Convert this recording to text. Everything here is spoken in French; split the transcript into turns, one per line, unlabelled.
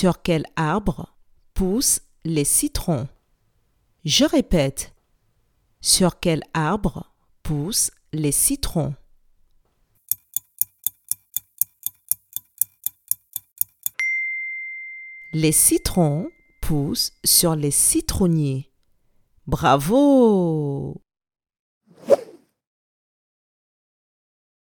Sur quel arbre poussent les citrons Je répète. Sur quel arbre poussent les citrons Les citrons poussent sur les citronniers. Bravo